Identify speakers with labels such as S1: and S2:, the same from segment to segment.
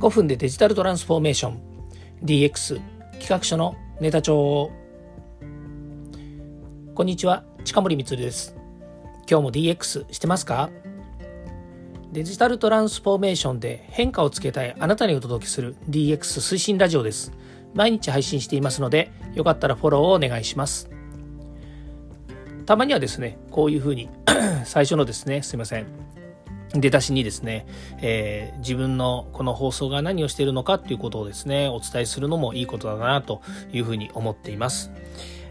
S1: 5分でデジタルトランスフォーメーション。DX 企画書のネタ帳こんにちは近森光です。今日も DX してますか？デジタルトランスフォーメーションで変化をつけたいあなたにお届けする DX 推進ラジオです。毎日配信していますのでよかったらフォローをお願いします。たまにはですねこういうふうに 最初のですねすいません。出だしにですね、えー、自分のこの放送が何をしているのかっていうことをですね、お伝えするのもいいことだなというふうに思っています。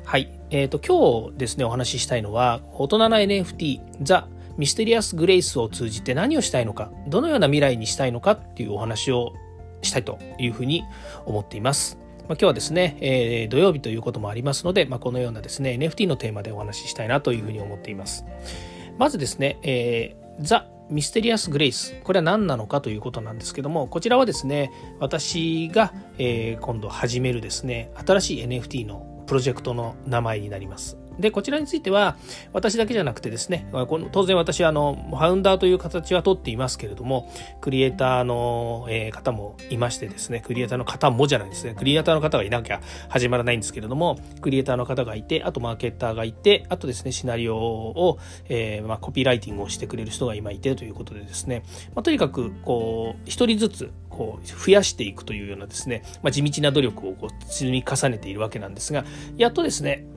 S1: はい。えっ、ー、と、今日ですね、お話ししたいのは、大人な NFT、ザ・ミステリアス・グレイスを通じて何をしたいのか、どのような未来にしたいのかっていうお話をしたいというふうに思っています。まあ、今日はですね、えー、土曜日ということもありますので、まあ、このようなですね、NFT のテーマでお話ししたいなというふうに思っています。まずですね、えー、ザ・ミステリアス・グレイスこれは何なのかということなんですけどもこちらはですね私が、えー、今度始めるですね新しい NFT のプロジェクトの名前になります。で、こちらについては、私だけじゃなくてですね、当然私はあの、ファウンダーという形はとっていますけれども、クリエイターの、え方もいましてですね、クリエイターの方もじゃないですね、クリエイターの方がいなきゃ始まらないんですけれども、クリエイターの方がいて、あとマーケッターがいて、あとですね、シナリオを、えー、まあ、コピーライティングをしてくれる人が今いてということでですね、まあ、とにかく、こう、一人ずつ、こう増やしていくというようなですね、まあ、地道な努力をこう積み重ねているわけなんですがやっとですね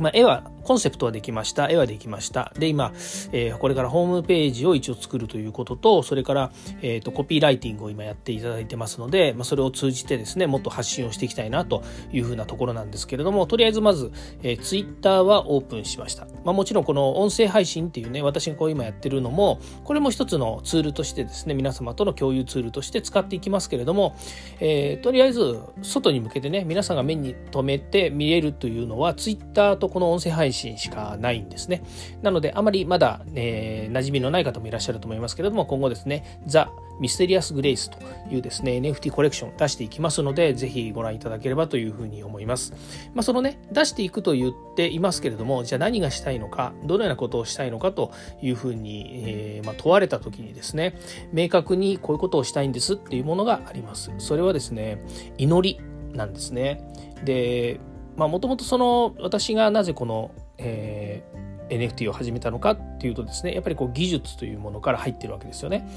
S1: まあ、絵はコンセプトはできました。絵はできました。で、今、えー、これからホームページを一応作るということと、それから、えっ、ー、と、コピーライティングを今やっていただいてますので、まあ、それを通じてですね、もっと発信をしていきたいなというふうなところなんですけれども、とりあえずまず、えー、ツイッターはオープンしました。まあ、もちろんこの音声配信っていうね、私がこう今やってるのも、これも一つのツールとしてですね、皆様との共有ツールとして使っていきますけれども、えー、とりあえず、外に向けてね、皆さんが目に留めて見えるというのは、ツイッターとこの音声配信しかないんですね。なので、あまりまだ、えー、馴染みのない方もいらっしゃると思いますけれども、今後ですね、ザ・ミステリアス・グレイスというですね、NFT コレクション出していきますので、ぜひご覧いただければというふうに思います。まあ、そのね、出していくと言っていますけれども、じゃあ何がしたいのか、どのようなことをしたいのかというふうに、えー、まあ、問われた時にですね、明確にこういうことをしたいんですっていうものがあります。それはですね、祈りなんですね。で、まあ、もともとその、私がなぜこの、えー NFT を始めたのかっていうとですねやっぱりこう技術というものから入ってるわけですよね。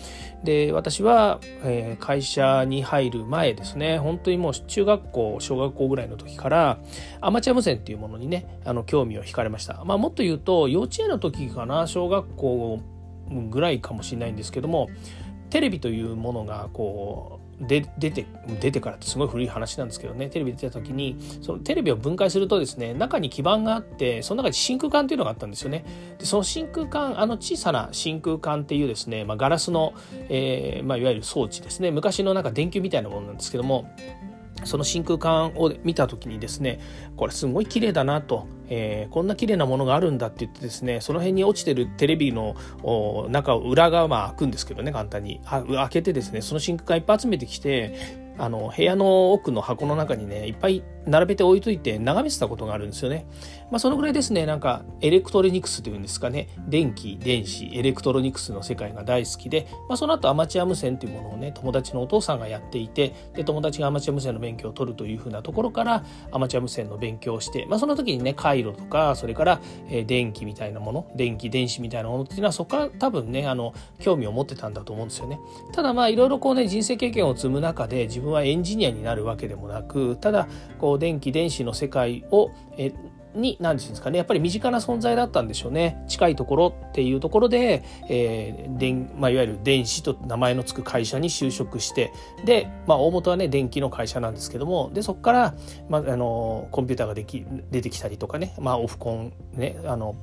S1: で私は、えー、会社に入る前ですね本当にもう中学校小学校ぐらいの時からアマチュア無線っていうものにねあの興味を惹かれました。まあ、もっと言うと幼稚園の時かな小学校ぐらいかもしれないんですけどもテレビというものがこうで出て出てからってすごい古い話なんですけどね。テレビ出た時にそのテレビを分解するとですね中に基板があってその中に真空管っていうのがあったんですよね。でその真空管あの小さな真空管っていうですね、まあ、ガラスの、えーまあ、いわゆる装置ですね。昔のなんか電球みたいなものなんですけどもその真空管を見た時にですねこれすごい綺麗だなと、えー、こんな綺麗なものがあるんだって言ってですねその辺に落ちてるテレビの中を裏側は開くんですけどね簡単に。開けてですねその真空管いっぱい集めてきてあの部屋の奥の箱の中にねいっぱい並べて置いといて眺めてたことがあるんですよね。まあそのぐらいですねなんかエレクトロニクスというんですかね電気電子エレクトロニクスの世界が大好きで、まあ、その後アマチュア無線というものをね友達のお父さんがやっていてで友達がアマチュア無線の勉強を取るというふうなところからアマチュア無線の勉強をして、まあ、その時にね回路とかそれから、電気みたいなもの電気電子みたいなものっていうのはそこから多分ねあの興味を持ってたんだと思うんですよね。ただまあいろいろこうね人生経験を積む中で自分はエンジニアになるわけでもなくただこう電気電子の世界をえに何て言うんですかねやっぱり身近な存在だったんでしょうね。近いところっていうところで、えー電まあ、いわゆる電子と名前の付く会社に就職してで、まあ、大元はね電気の会社なんですけどもでそこから、まあ、あのコンピューターができ出てきたりとかね、まあ、オフコンねあの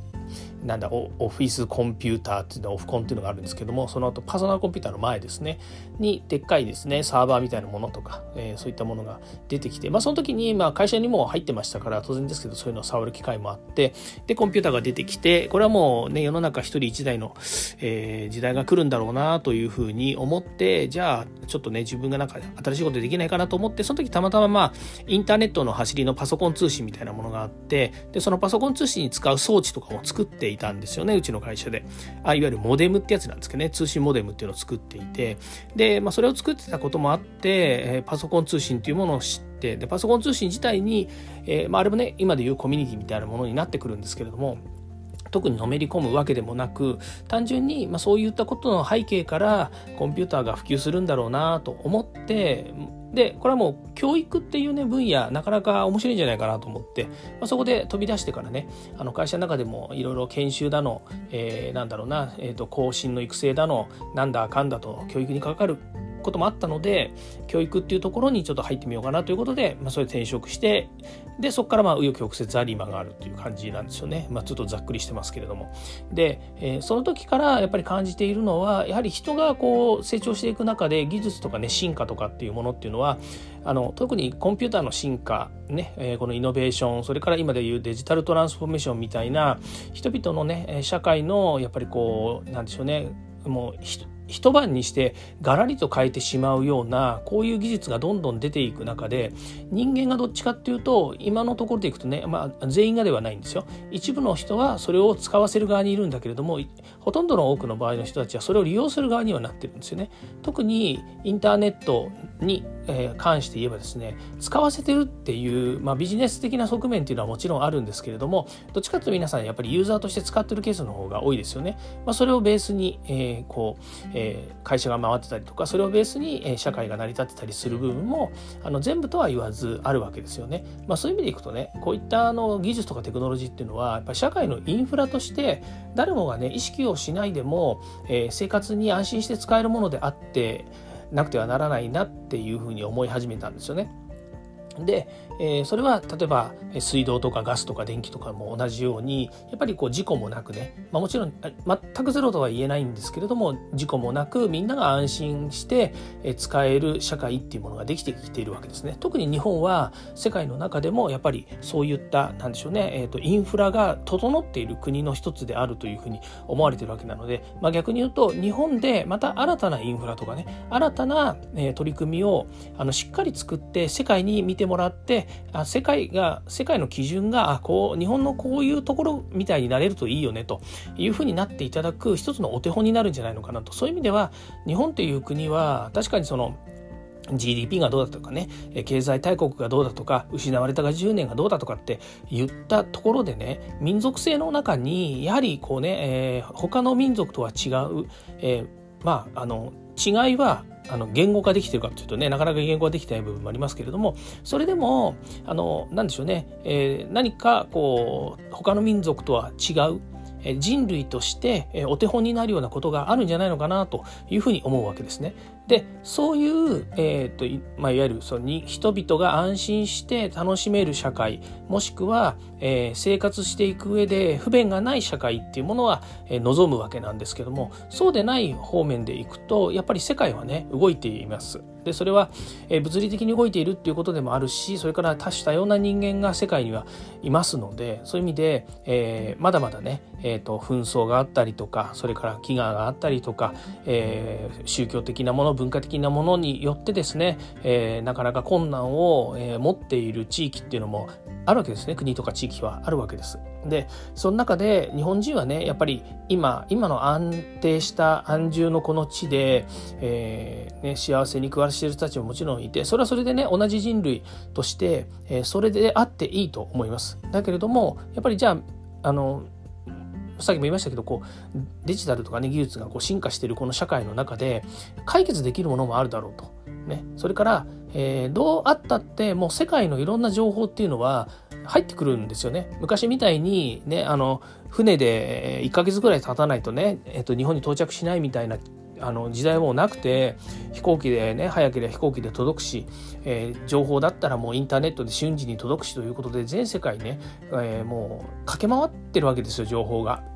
S1: なんだオフィスコンピューターっていうのオフコンっていうのがあるんですけどもその後パーソナルコンピューターの前ですね。にでっかいですねサーバーみたいなものとか、えー、そういったものが出てきてまあその時にまあ会社にも入ってましたから当然ですけどそういうのを触る機会もあってでコンピューターが出てきてこれはもうね世の中一人一台の、えー、時代が来るんだろうなというふうに思ってじゃあちょっとね自分がなんか新しいことできないかなと思ってその時たまたままあインターネットの走りのパソコン通信みたいなものがあってでそのパソコン通信に使う装置とかを作作っていたんですよねうちの会社で。あいわゆるモデムってやつなんですけどね通信モデムっていうのを作っていて。で、まあ、それを作ってたこともあって、え、パソコン通信っていうものを知ってでパソコン通信自体に、えーまあ、あれもね今でいうコミュニティみたいなものになってくるんですけれども特にのめり込むわけでもなく単純に、まあ、そういったことの背景からコンピューターが普及するんだろうなと思ってでこれはもう教育っていうね分野なかなか面白いんじゃないかなと思って、まあ、そこで飛び出してからねあの会社の中でもいろいろ研修だの、えー、なんだろうな、えーと、更新の育成だのなんだかんだと教育にかかることもあったので教育っていうところにちょっと入ってみようかなということで、まあ、それ転職してでそこからまあ紆余曲折あり今があるという感じなんですよね、まあ、ちょっとざっくりしてますけれども。で、えー、その時からやっぱり感じているのはやはり人がこう成長していく中で技術とかね進化とかっていうものっていうのはあの特にコンピューターの進化ね、えー、このイノベーションそれから今でいうデジタルトランスフォーメーションみたいな人々のね社会のやっぱりこうなんでしょうねもう一晩にしてガラリと変えてしまうようなこういう技術がどんどん出ていく中で人間がどっちかっていうと今のところでいくとね、まあ、全員がではないんですよ。一部の人はそれを使わせる側にいるんだけれどもほとんどの多くの場合の人たちはそれを利用する側にはなってるんですよね。特にインターネットにえ関して言えばですね使わせてるっていう、まあ、ビジネス的な側面っていうのはもちろんあるんですけれどもどっちかというと皆さんやっぱりユーザーとして使ってるケースの方が多いですよね。まあ、それをベースに、えー、こう、えー、会社が回ってたりとかそれをベースに、え社会が成り立ってたりする部分もあの全部とは言わずあるわけですよね。まあ、そういう意味でいくとねこういったあの技術とかテクノロジーっていうのはやっぱり社会のインフラとして誰もがね意識をしないでも、えー、生活に安心して使えるものであってなくてはならないなっていうふうに思い始めたんですよね。で、え、それは例えば水道とかガスとか電気とかも同じようにやっぱりこう事故もなくね、まあ、もちろん全くゼロとは言えないんですけれども事故もなくみんなが安心して使える社会っていうものができてきているわけですね。特に日本は世界の中でもやっぱりそういったなんでしょうね、えーと、インフラが整っている国の一つであるというふうに思われてるわけなので、まあ、逆に言うと日本でまた新たなインフラとかね新たな、取り組みをあのしっかり作って世界に見てもらってあ世界が世界の基準がこう日本のこういうところみたいになれるといいよねというふうになっていただく一つのお手本になるんじゃないのかなと。そういう意味では日本という国は確かにその GDP がどうだとかね経済大国がどうだとか失われたが10年がどうだとかって言ったところでね民族性の中にやはりこうね、えー、他の民族とは違う、えー、まああの違いはあの言語化できてるかというとねなかなか言語化できてない部分もありますけれどもそれでもあのなんでしょうね、えー、何かこう他の民族とは違う人類としてお手本になるようなことがあるんじゃないのかなというふうに思うわけですね。でそういう、えーとまあ、いわゆるそのに人々が安心して楽しめる社会もしくは、えー、生活していく上で不便がない社会っていうものは、えー、望むわけなんですけどもそうでない方面でいくとやっぱり世界はね動いています。でそれは、え、物理的に動いているっていうことでもあるしそれから多種多様な人間が世界にはいますのでそういう意味で、えー、まだまだね、えーと、紛争があったりとかそれから飢餓があったりとか、えー、宗教的なもの文化的なものによってですね、えー、なかなか困難を、え、持っている地域っていうのもあるわけですね国とか地域はあるわけです。でその中で日本人はねやっぱり今今の安定した安住のこの地で、えーね、幸せに暮らしている人たちももちろんいてそれはそれでね同じ人類として、えー、それであっていいと思います。だけれどもやっぱりじゃああのさっきも言いましたけどこうデジタルとかね技術がこう進化しているこの社会の中で解決できるものもあるだろうと。ね、それから、えー、どうあったってもう世界のいろんな情報っていうのは入ってくるんですよね。昔みたいにねあの船で1ヶ月ぐらい経たないとね、えっと、日本に到着しないみたいなあの時代もなくて飛行機でね早ければ飛行機で届くし、えー、情報だったらもうインターネットで瞬時に届くしということで全世界ね、えー、もう駆け回ってるわけですよ情報が。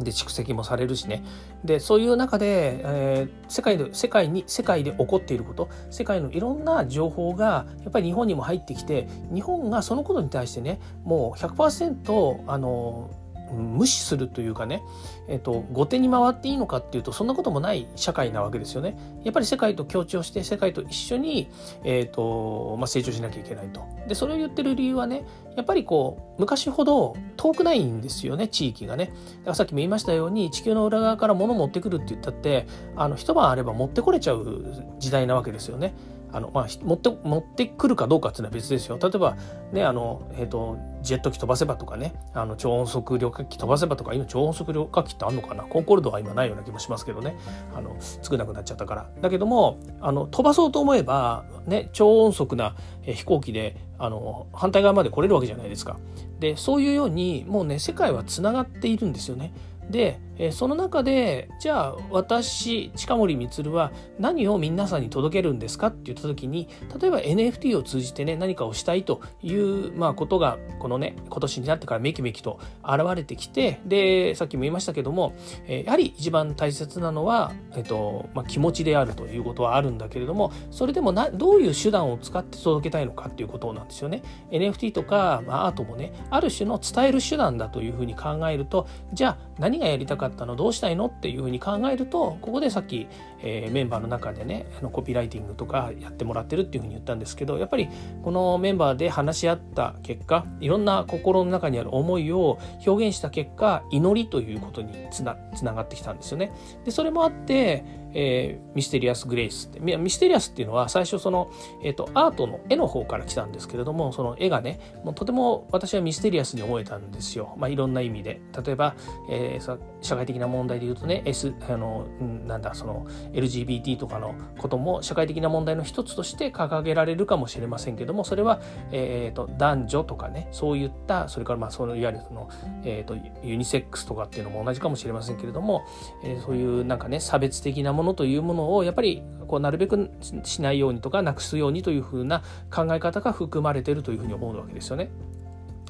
S1: で蓄積もされるしね。でそういう中で、えー、世界で世界に世界で起こっていること。世界のいろんな情報がやっぱり日本にも入ってきて日本がそのことに対してねもう100%あの無視するというかね、えっと、後手に回っていいのかっていうとそんなこともない社会なわけですよね。やっぱり世界と協調して世界と一緒に、えっとまあ、成長しなきゃいけないと。でそれを言ってる理由はねやっぱりこう昔ほど遠くないんですよね地域がね。だからさっきも言いましたように地球の裏側から物を持ってくるって言ったってあの一晩あれば持ってこれちゃう時代なわけですよね。あのまあ、持って持ってくるかどうかっていうのは別ですよ。例えば、ねあのえーと、ジェット機飛ばせばとかねあの超音速旅客機飛ばせばとか今超音速旅客機ってあるのかな？コンコルドは今ないような気もしますけどねあの少なくなっちゃったから。だけどもあの飛ばそうと思えば、ね、超音速な飛行機であの反対側まで来れるわけじゃないですか。でそういうようにもうね世界はつながっているんですよね。で、えその中でじゃあ私近森光は何を皆さんに届けるんですかって言った時に例えば NFT を通じてね何かをしたいという、まあ、ことがこのね今年になってからめきめきと現れてきてでさっきも言いましたけども、えやはり一番大切なのは、えっとまあ、気持ちであるということはあるんだけれどもそれでもなどういう手段を使って届けたいのかっていうことなんですよね。NFT とか、まあ、アートもねある種の伝える手段だというふうに考えるとじゃあ何がやりたかったのどうしたいのっていうふうに考えるとここでさっき、えー、メンバーの中でねあのコピーライティングとかやってもらってるっていうふうに言ったんですけどやっぱりこのメンバーで話し合った結果いろんな心の中にある思いを表現した結果祈りということにつなつながってきたんですよね。でそれもあってえー、ミステリアス・グレイスって。ミステリアスっていうのは最初その、えーと、アートの絵の方から来たんですけれどもその絵がねもうとても私はミステリアスに思えたんですよ、まあ、いろんな意味で。例えば、えー、社会的な問題で言うとね、S、あのなんだその LGBT とかのことも社会的な問題の一つとして掲げられるかもしれませんけどもそれは、えーと、男女とかねそういったそれからまあそのいわゆるその、えーと、ユニセックスとかっていうのも同じかもしれませんけれども、えー、そういうなんかね差別的なものというものをやっぱりこうなるべくしないようにとかなくすようにというふうな考え方が含まれているというふうに思うわけですよね。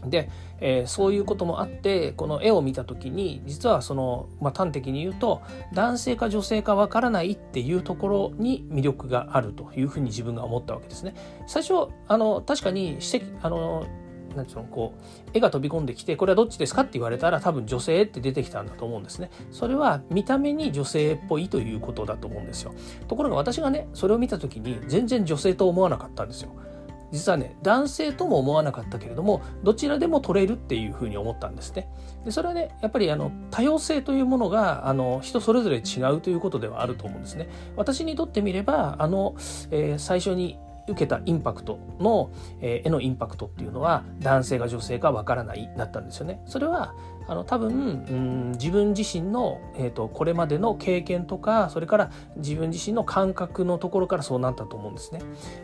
S1: で、えー、そういうこともあってこの絵を見た時に実はその、まあ、端的に言うと男性か女性かわからないっていうところに魅力があるというふうに自分が思ったわけですね。最初あの確かに指摘あのなんていうのこう絵が飛び込んできてこれはどっちですかって言われたら多分女性って出てきたんだと思うんですねそれは見た目に女性っぽいということだと思うんですよところが私がねそれを見た時に全然女性と思わなかったんですよ実はね男性とも思わなかったけれどもどちらでも取れるっていうふうに思ったんですね。でそれはねやっぱりあの多様性というものがあの人それぞれ違うということではあると思うんですね。私にとってみればあの、えー、最初に受けたインパクトの、えー、絵のインパクトっていうのは男性が女性かわからないだったんですよね。それはあの多分、うん、自分自身の、えーと、これまでの経験とかそれから自分自身の感覚のところからそうなったと思うんですね。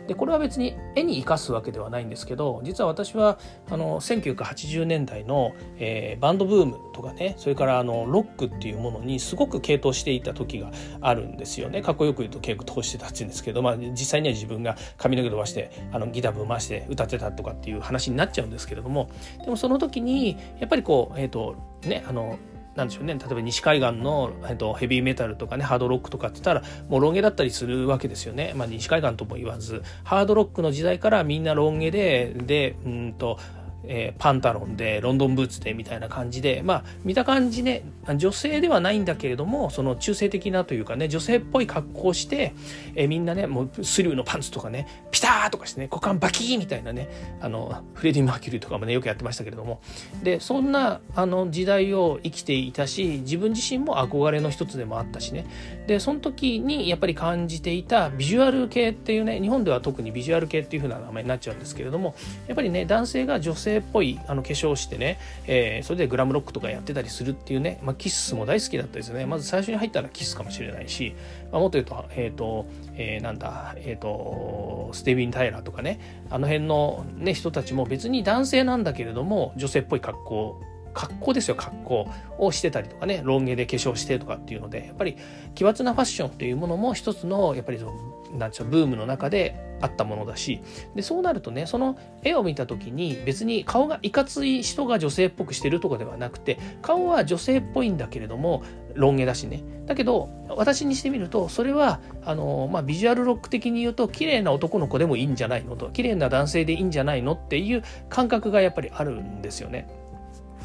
S1: でこれは別に絵に生かすわけではないんですけど実は私はあの1980年代の、えー、バンドブームとかねそれからあのロックっていうものにすごく傾倒していた時があるんですよね。かっこよく言うと傾倒してたって言うんですけど、まあ、実際には自分が髪の毛伸ばしてあのギターぶ回して歌ってたとかっていう話になっちゃうんですけれどもでもその時にやっぱりこう、えーとねあのなんでしょうね。例えば西海岸の、えっと、ヘビーメタルとかねハードロックとかって言ったらもうロン毛だったりするわけですよね、まあ、西海岸とも言わず。ハードロックの時代からみんなロン毛ででうんとえー、パンタロンでロンドンブーツでみたいな感じでまあ見た感じね女性ではないんだけれどもその中性的なというかね女性っぽい格好をして、えー、みんなねもうスリューのパンツとかねピターとかしてね股間バキーみたいなねあのフレディ・マーキュリーとかもねよくやってましたけれども。でそんなあの時代を生きていたし自分自身も憧れの一つでもあったしね。でその時にやっぱり感じていたビジュアル系っていうね日本では特にビジュアル系っていう風な名前になっちゃうんですけれどもやっぱりね男性が女性性っぽいあの化粧をしてね、えー、それでグラムロックとかやってたりするっていうね、まあ、キッスも大好きだったですよね。まず最初に入ったらキスかもしれないし、まあ、もっと言うと,、えーとえー、なんだ、えーと、スティービン・タイラーとかねあの辺の、ね、人たちも別に男性なんだけれども女性っぽい格好格好ですよ格好をしてたりとかねロン毛で化粧してとかっていうのでやっぱり奇抜なファッションっていうものも一つのやっぱりそのなんちゃうブームの中であったものだしでそうなるとねその絵を見た時に別に顔がいかつい人が女性っぽくしてるとかではなくて顔は女性っぽいんだけれどもロン毛だしねだけど私にしてみるとそれはあの、まあ、ビジュアルロック的に言うと綺麗な男の子でもいいんじゃないのと綺麗な男性でいいんじゃないのっていう感覚がやっぱりあるんですよね。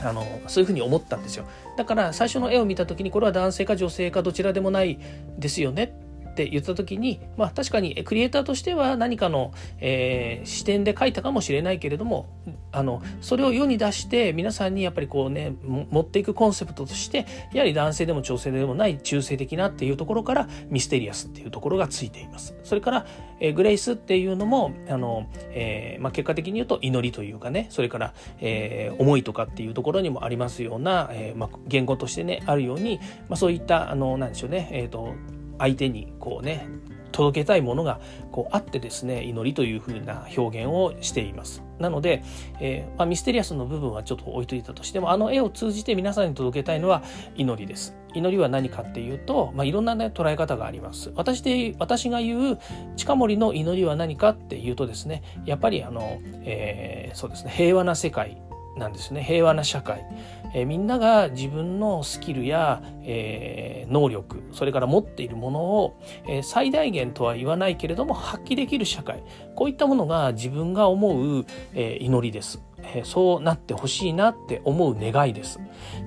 S1: あのそういうふうに思ったんですよだから最初の絵を見た時にこれは男性か女性かどちらでもないですよねって言った時に、まあ、確かにクリエイターとしては何かの、えー、視点で書いたかもしれないけれどもあのそれを世に出して皆さんにやっぱりこうね持っていくコンセプトとしてやはり男性でも女性でもない中性的なっていうところからミステリアスっていうところがついています。それから、えー、グレイスっていうのもあの、えーまあ、結果的に言うと祈りというかねそれから、え、思いとかっていうところにもありますような、えまあ、言語としてねあるように、ま、そういったあのなんでしょうね、えーと相手にこうね届けたいものがこうあってですね祈りというふうな表現をしています。なので、えー、まあ、ミステリアスの部分はちょっと置いといたとしてもあの絵を通じて皆さんに届けたいのは祈りです。祈りは何かっていうと、まあ、いろんな、ね、捉え方があります。私で私が言う近森の祈りは何かっていうとですねやっぱりあの、えー、そうですね平和な世界なんですね。平和な社会、えー、みんなが自分のスキルや、えー、能力それから持っているものを、えー、最大限とは言わないけれども発揮できる社会。こういったものが自分が思う、え祈りです。えそうなってほしいなって思う願いです。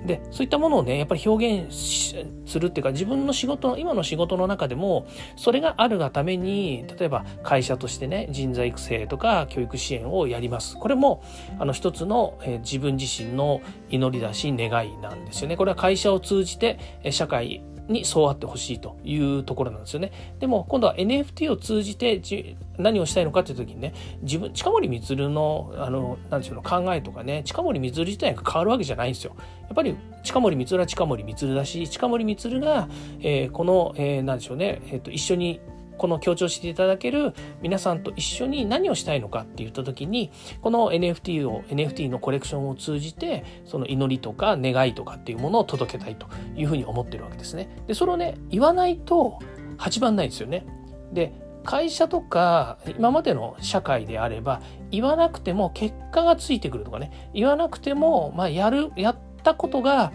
S1: でそういったものをねやっぱり表現するっていうか自分の仕事の今の仕事の中でもそれがあるがために例えば会社としてね人材育成とか教育支援をやります。これもあの一つの、え自分自身の祈りだし願いなんですよね。これは会社を通じて社会にそうあってほしいというところなんですよね。でも今度は NFT を通じて何をしたいのかっていう時にね自分近森光のあのなんでしょう考えとかね近森光自体が変わるわけじゃないんですよ。やっぱり近森光は近森光だし近森光が、えー、この、えー、なんでしょうね、えーと一緒にこの強調していただける皆さんと一緒に何をしたいのかって言った時にこの NFT を NFT のコレクションを通じてその祈りとか願いとかっていうものを届けたいというふうに思ってるわけですね。でそれをね言わないと始まんないですよね。で会社とか今までの社会であれば言わなくても結果がついてくるとかね言わなくてもまあやるやったことが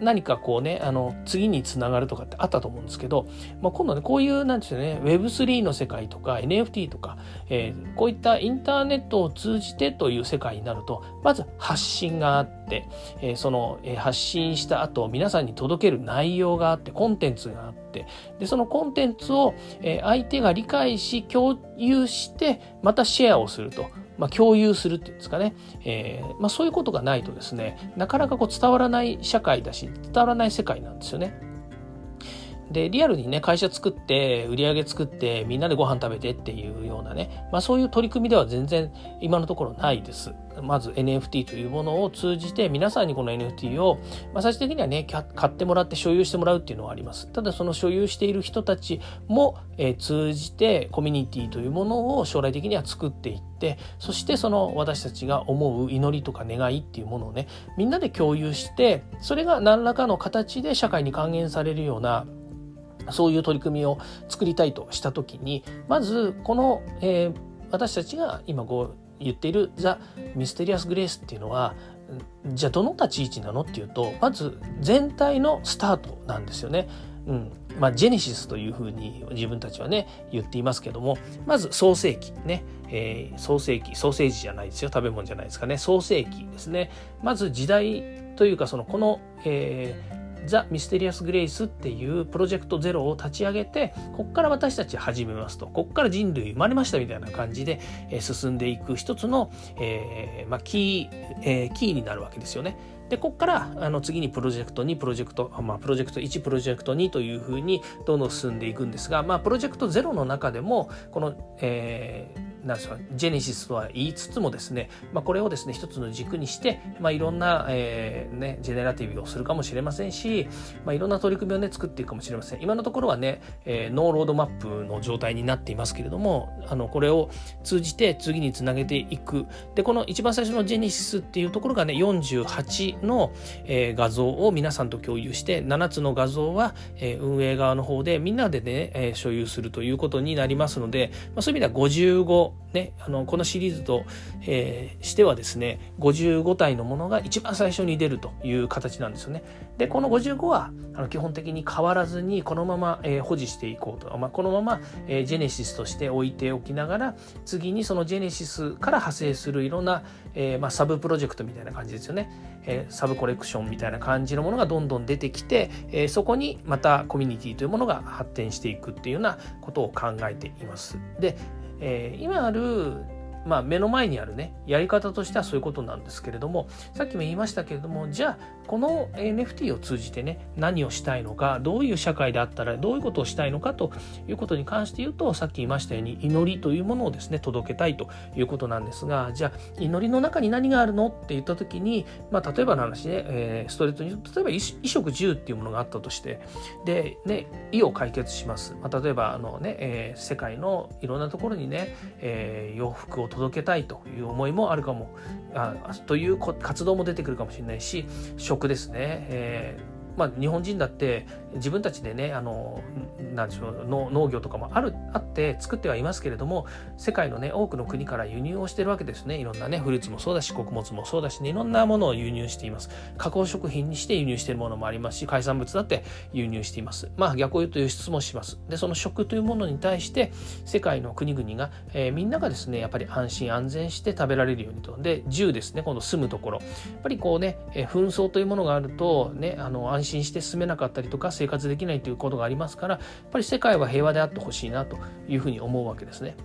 S1: 何かこうね、あの、次につながるとかってあったと思うんですけど、まあ、今度ね、こういう、なんですよね、Web3 の世界とか NFT とか、えー、こういったインターネットを通じてという世界になると、まず発信があって、えー、その、えー、発信した後、皆さんに届ける内容があって、コンテンツがあって、で、そのコンテンツを、え相手が理解し、共有して、またシェアをすると。まあ、共有するっていうんですかね、えーまあ、そういうことがないとですねなかなかこう伝わらない社会だし伝わらない世界なんですよね。で、リアルにね、会社作って、売り上げ作って、みんなでご飯食べてっていうようなね、まあそういう取り組みでは全然今のところないです。まず NFT というものを通じて、皆さんにこの NFT を、まあ最終的にはね、買ってもらって所有してもらうっていうのはあります。ただその所有している人たちも、えー、通じてコミュニティというものを将来的には作っていって、そしてその私たちが思う祈りとか願いっていうものをね、みんなで共有して、それが何らかの形で社会に還元されるようなそういう取り組みを作りたいとした時にまずこの、えー、私たちが今こう言っている「ザ・ミステリアス・グレース」っていうのはじゃあどの立ち位置なのっていうとまず全体のスタートなんですよね。うん。まあ、ジェネシスというふうに自分たちはね言っていますけどもまず創世紀ね、えー、創世紀ソーセージじゃないですよ。食べ物じゃないですかね。創世紀ですね。まず時代というかそのこの、えーザ・ミステリアス・グレイスっていうプロジェクトゼロを立ち上げてここから私たち始めますとここから人類生まれましたみたいな感じで、え進んでいく一つの、えーまあ、キー、えー、キーになるわけですよね。でここからあの次にプロジェクト2プロジェクト、まあ、プロジェクト1プロジェクト2というふうにどんどん進んでいくんですが、まあ、プロジェクト0の中でもこの、えーなんですかジェネシスとは言いつつもですね、まあ、これをですね一つの軸にして、まあ、いろんな、えーね、ジェネラティブをするかもしれませんし、まあ、いろんな取り組みをね作っていくかもしれません。今のところはね、えー、ノーロードマップの状態になっていますけれどもあのこれを通じて次につなげていく。でこの一番最初のジェネシスっていうところがね48の、えー、画像を皆さんと共有して7つの画像は、えー、運営側の方でみんなでね、えー、所有するということになりますので、まあ、そういう意味では55ね、あのこのシリーズと、えー、してはですね55体のものが一番最初に出るという形なんですよね。でこの55はあの基本的に変わらずにこのまま、えー、保持していこうと、まあ、このまま、えー、ジェネシスとして置いておきながら次にそのジェネシスから派生するいろんな、えーまあ、サブプロジェクトみたいな感じですよね、えー、サブコレクションみたいな感じのものがどんどん出てきて、えー、そこにまたコミュニティというものが発展していくっていうようなことを考えています。でえー、今あるまあ、目の前にあるねやり方としてはそういうことなんですけれどもさっきも言いましたけれどもじゃあこの NFT を通じてね何をしたいのかどういう社会であったらどういうことをしたいのかということに関して言うとさっき言いましたように祈りというものをですね届けたいということなんですがじゃあ祈りの中に何があるのって言った時に、まあ、例えばの話ね、えー、ストレートに例えば衣食住っていうものがあったとしてでね意を解決します、まあ、例えばあのね、えー、世界のいろんなところにね、えー、洋服を届けたいという思いもあるかもあという活動も出てくるかもしれないし食ですね、えーまあ、日本人だって自分たちでねあのなんでしょう農業とかもあるあって作ってはいますけれども世界のね多くの国から輸入をしてるわけですね。いろんなねフルーツもそうだし穀物もそうだしねいろんなものを輸入しています。加工食品にして輸入しているものもありますし海産物だって輸入しています。まあ逆を言うと輸出もします。でその食というものに対して世界の国々が、えー、みんながですねやっぱり安心安全して食べられるようにと。で銃ですね今度住むところ。やっぱりこうね、えー、紛争というものがあるとねあの安心して住めなかったりとか生活できないということがありますからやっぱり世界は平和であってほしいなというふうに思うわけですね。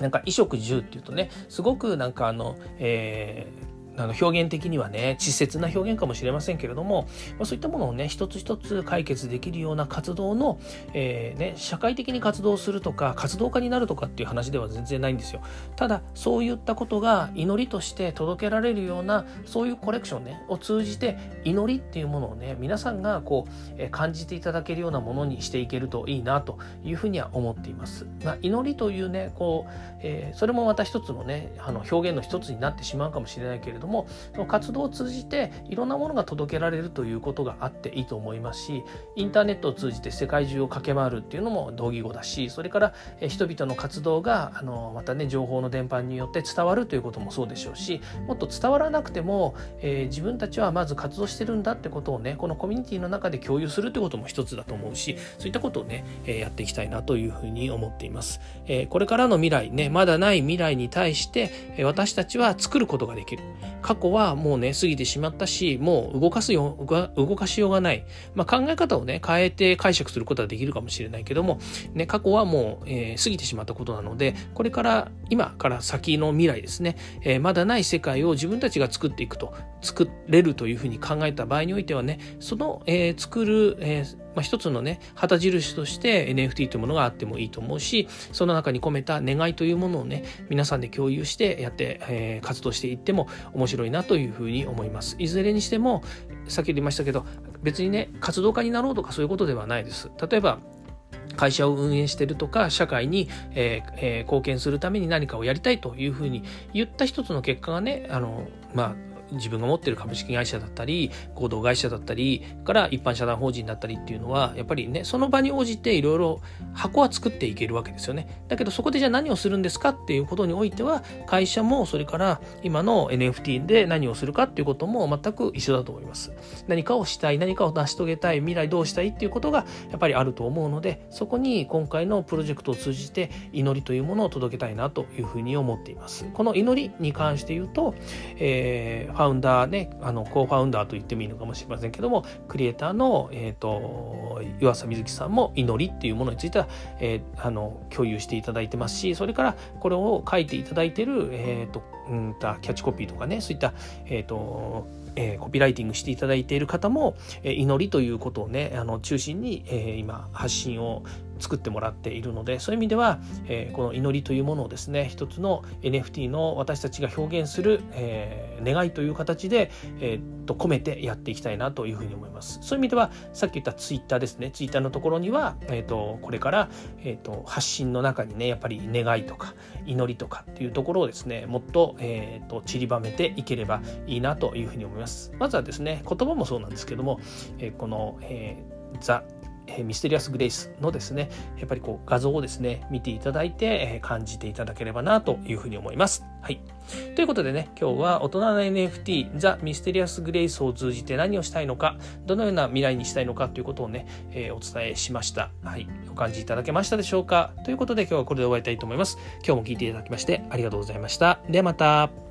S1: なんか衣食住っていうとねすごくなんかあの、えーあの表現的にはね稚拙な表現かもしれませんけれども、まあ、そういったものをね一つ一つ解決できるような活動の、えー、ね、社会的に活動するとか活動家になるとかっていう話では全然ないんですよ。ただそういったことが祈りとして届けられるようなそういうコレクションねを通じて祈りっていうものをね皆さんがこう、えー、感じていただけるようなものにしていけるといいなというふうには思っています、まあ、祈りというねこう、えー、それもまた一つのねあの表現の一つになってしまうかもしれないけれどもその活動を通じていろんなものが届けられるということがあっていいと思いますしインターネットを通じて世界中を駆け回るっていうのも同義語だしそれから人々の活動があのまたね情報の伝播によって伝わるということもそうでしょうしもっと伝わらなくても、えー、自分たちはまず活動してるんだってことをねこのコミュニティの中で共有するということも一つだと思うしそういったことをね、えー、やっていきたいなというふうに思っています。えー、これからの未来ねまだない未来に対して私たちは作ることができる。過去はもうね、過ぎてしまったし、もう動かすよ、動かしようがない。まあ、考え方をね、変えて解釈することはできるかもしれないけども、ね、過去はもう、えー、過ぎてしまったことなので、これから今から先の未来ですね、えー、まだない世界を自分たちが作っていくと、作れるというふうに考えた場合においてはね、その、えー、作る、えーまあ、一つのね旗印として NFT というものがあってもいいと思うしその中に込めた願いというものをね皆さんで共有してやって、えー、活動していっても面白いなというふうに思います。いずれにしてもさっき言いましたけど別にね活動家になろうとかそういうことではないです。例えば会社を運営してるとか社会に、えーえー、貢献するために何かをやりたいというふうに言った一つの結果がねあのまあ自分が持ってる株式会社だったり合同会社だったりから一般社団法人だったりっていうのはやっぱりねその場に応じていろいろ箱は作っていけるわけですよね。だけどそこでじゃあ何をするんですかっていうことにおいては会社もそれから今の NFT で何をするかっていうことも全く一緒だと思います。何かをしたい何かを成し遂げたい未来どうしたいっていうことがやっぱりあると思うのでそこに今回のプロジェクトを通じて祈りというものを届けたいなというふうに思っています。この祈りに関して言うと、えーファウンダーね、あの、コーファウンダーと言ってもいいのかもしれませんけども、クリエイターの、えっ、ー、と、湯浅瑞希さんも祈りっていうものについては、えー、あの、共有していただいてますし、それからこれを書いていただいてる、えっ、ー、と、うんた、キャッチコピーとかね、そういった、えっ、と、えー、コピーライティングしていただいている方も、えー、祈りということをねあの中心に、えー、今発信を作ってもらっているのでそういう意味では、えー、この祈りというものをですね一つの NFT の私たちが表現する、えー、願いという形で、えー、と込めてやっていきたいなというふうに思います。そういう意味ではさっき言ったツイッターですね。ツイッターのところには、えー、とこれから、えー、と発信の中にねやっぱり願いとか祈りとかっていうところをですねもっと,、えー、と散りばめていければいいなというふうに思います。まずはですね言葉もそうなんですけども、えー、この、えー、ザえミステリアス・グレイスのですね、やっぱりこう画像をですね、見ていただいて、え感じていただければなというふうに思います。はい。ということでね、今日は大人の NFT、ザ・ミステリアス・グレイスを通じて何をしたいのか、どのような未来にしたいのかということをね、えー、お伝えしました。はい。お感じいただけましたでしょうか？ということで今日はこれで終わりたいと思います。今日も聞いていただきましてありがとうございました。ではまた。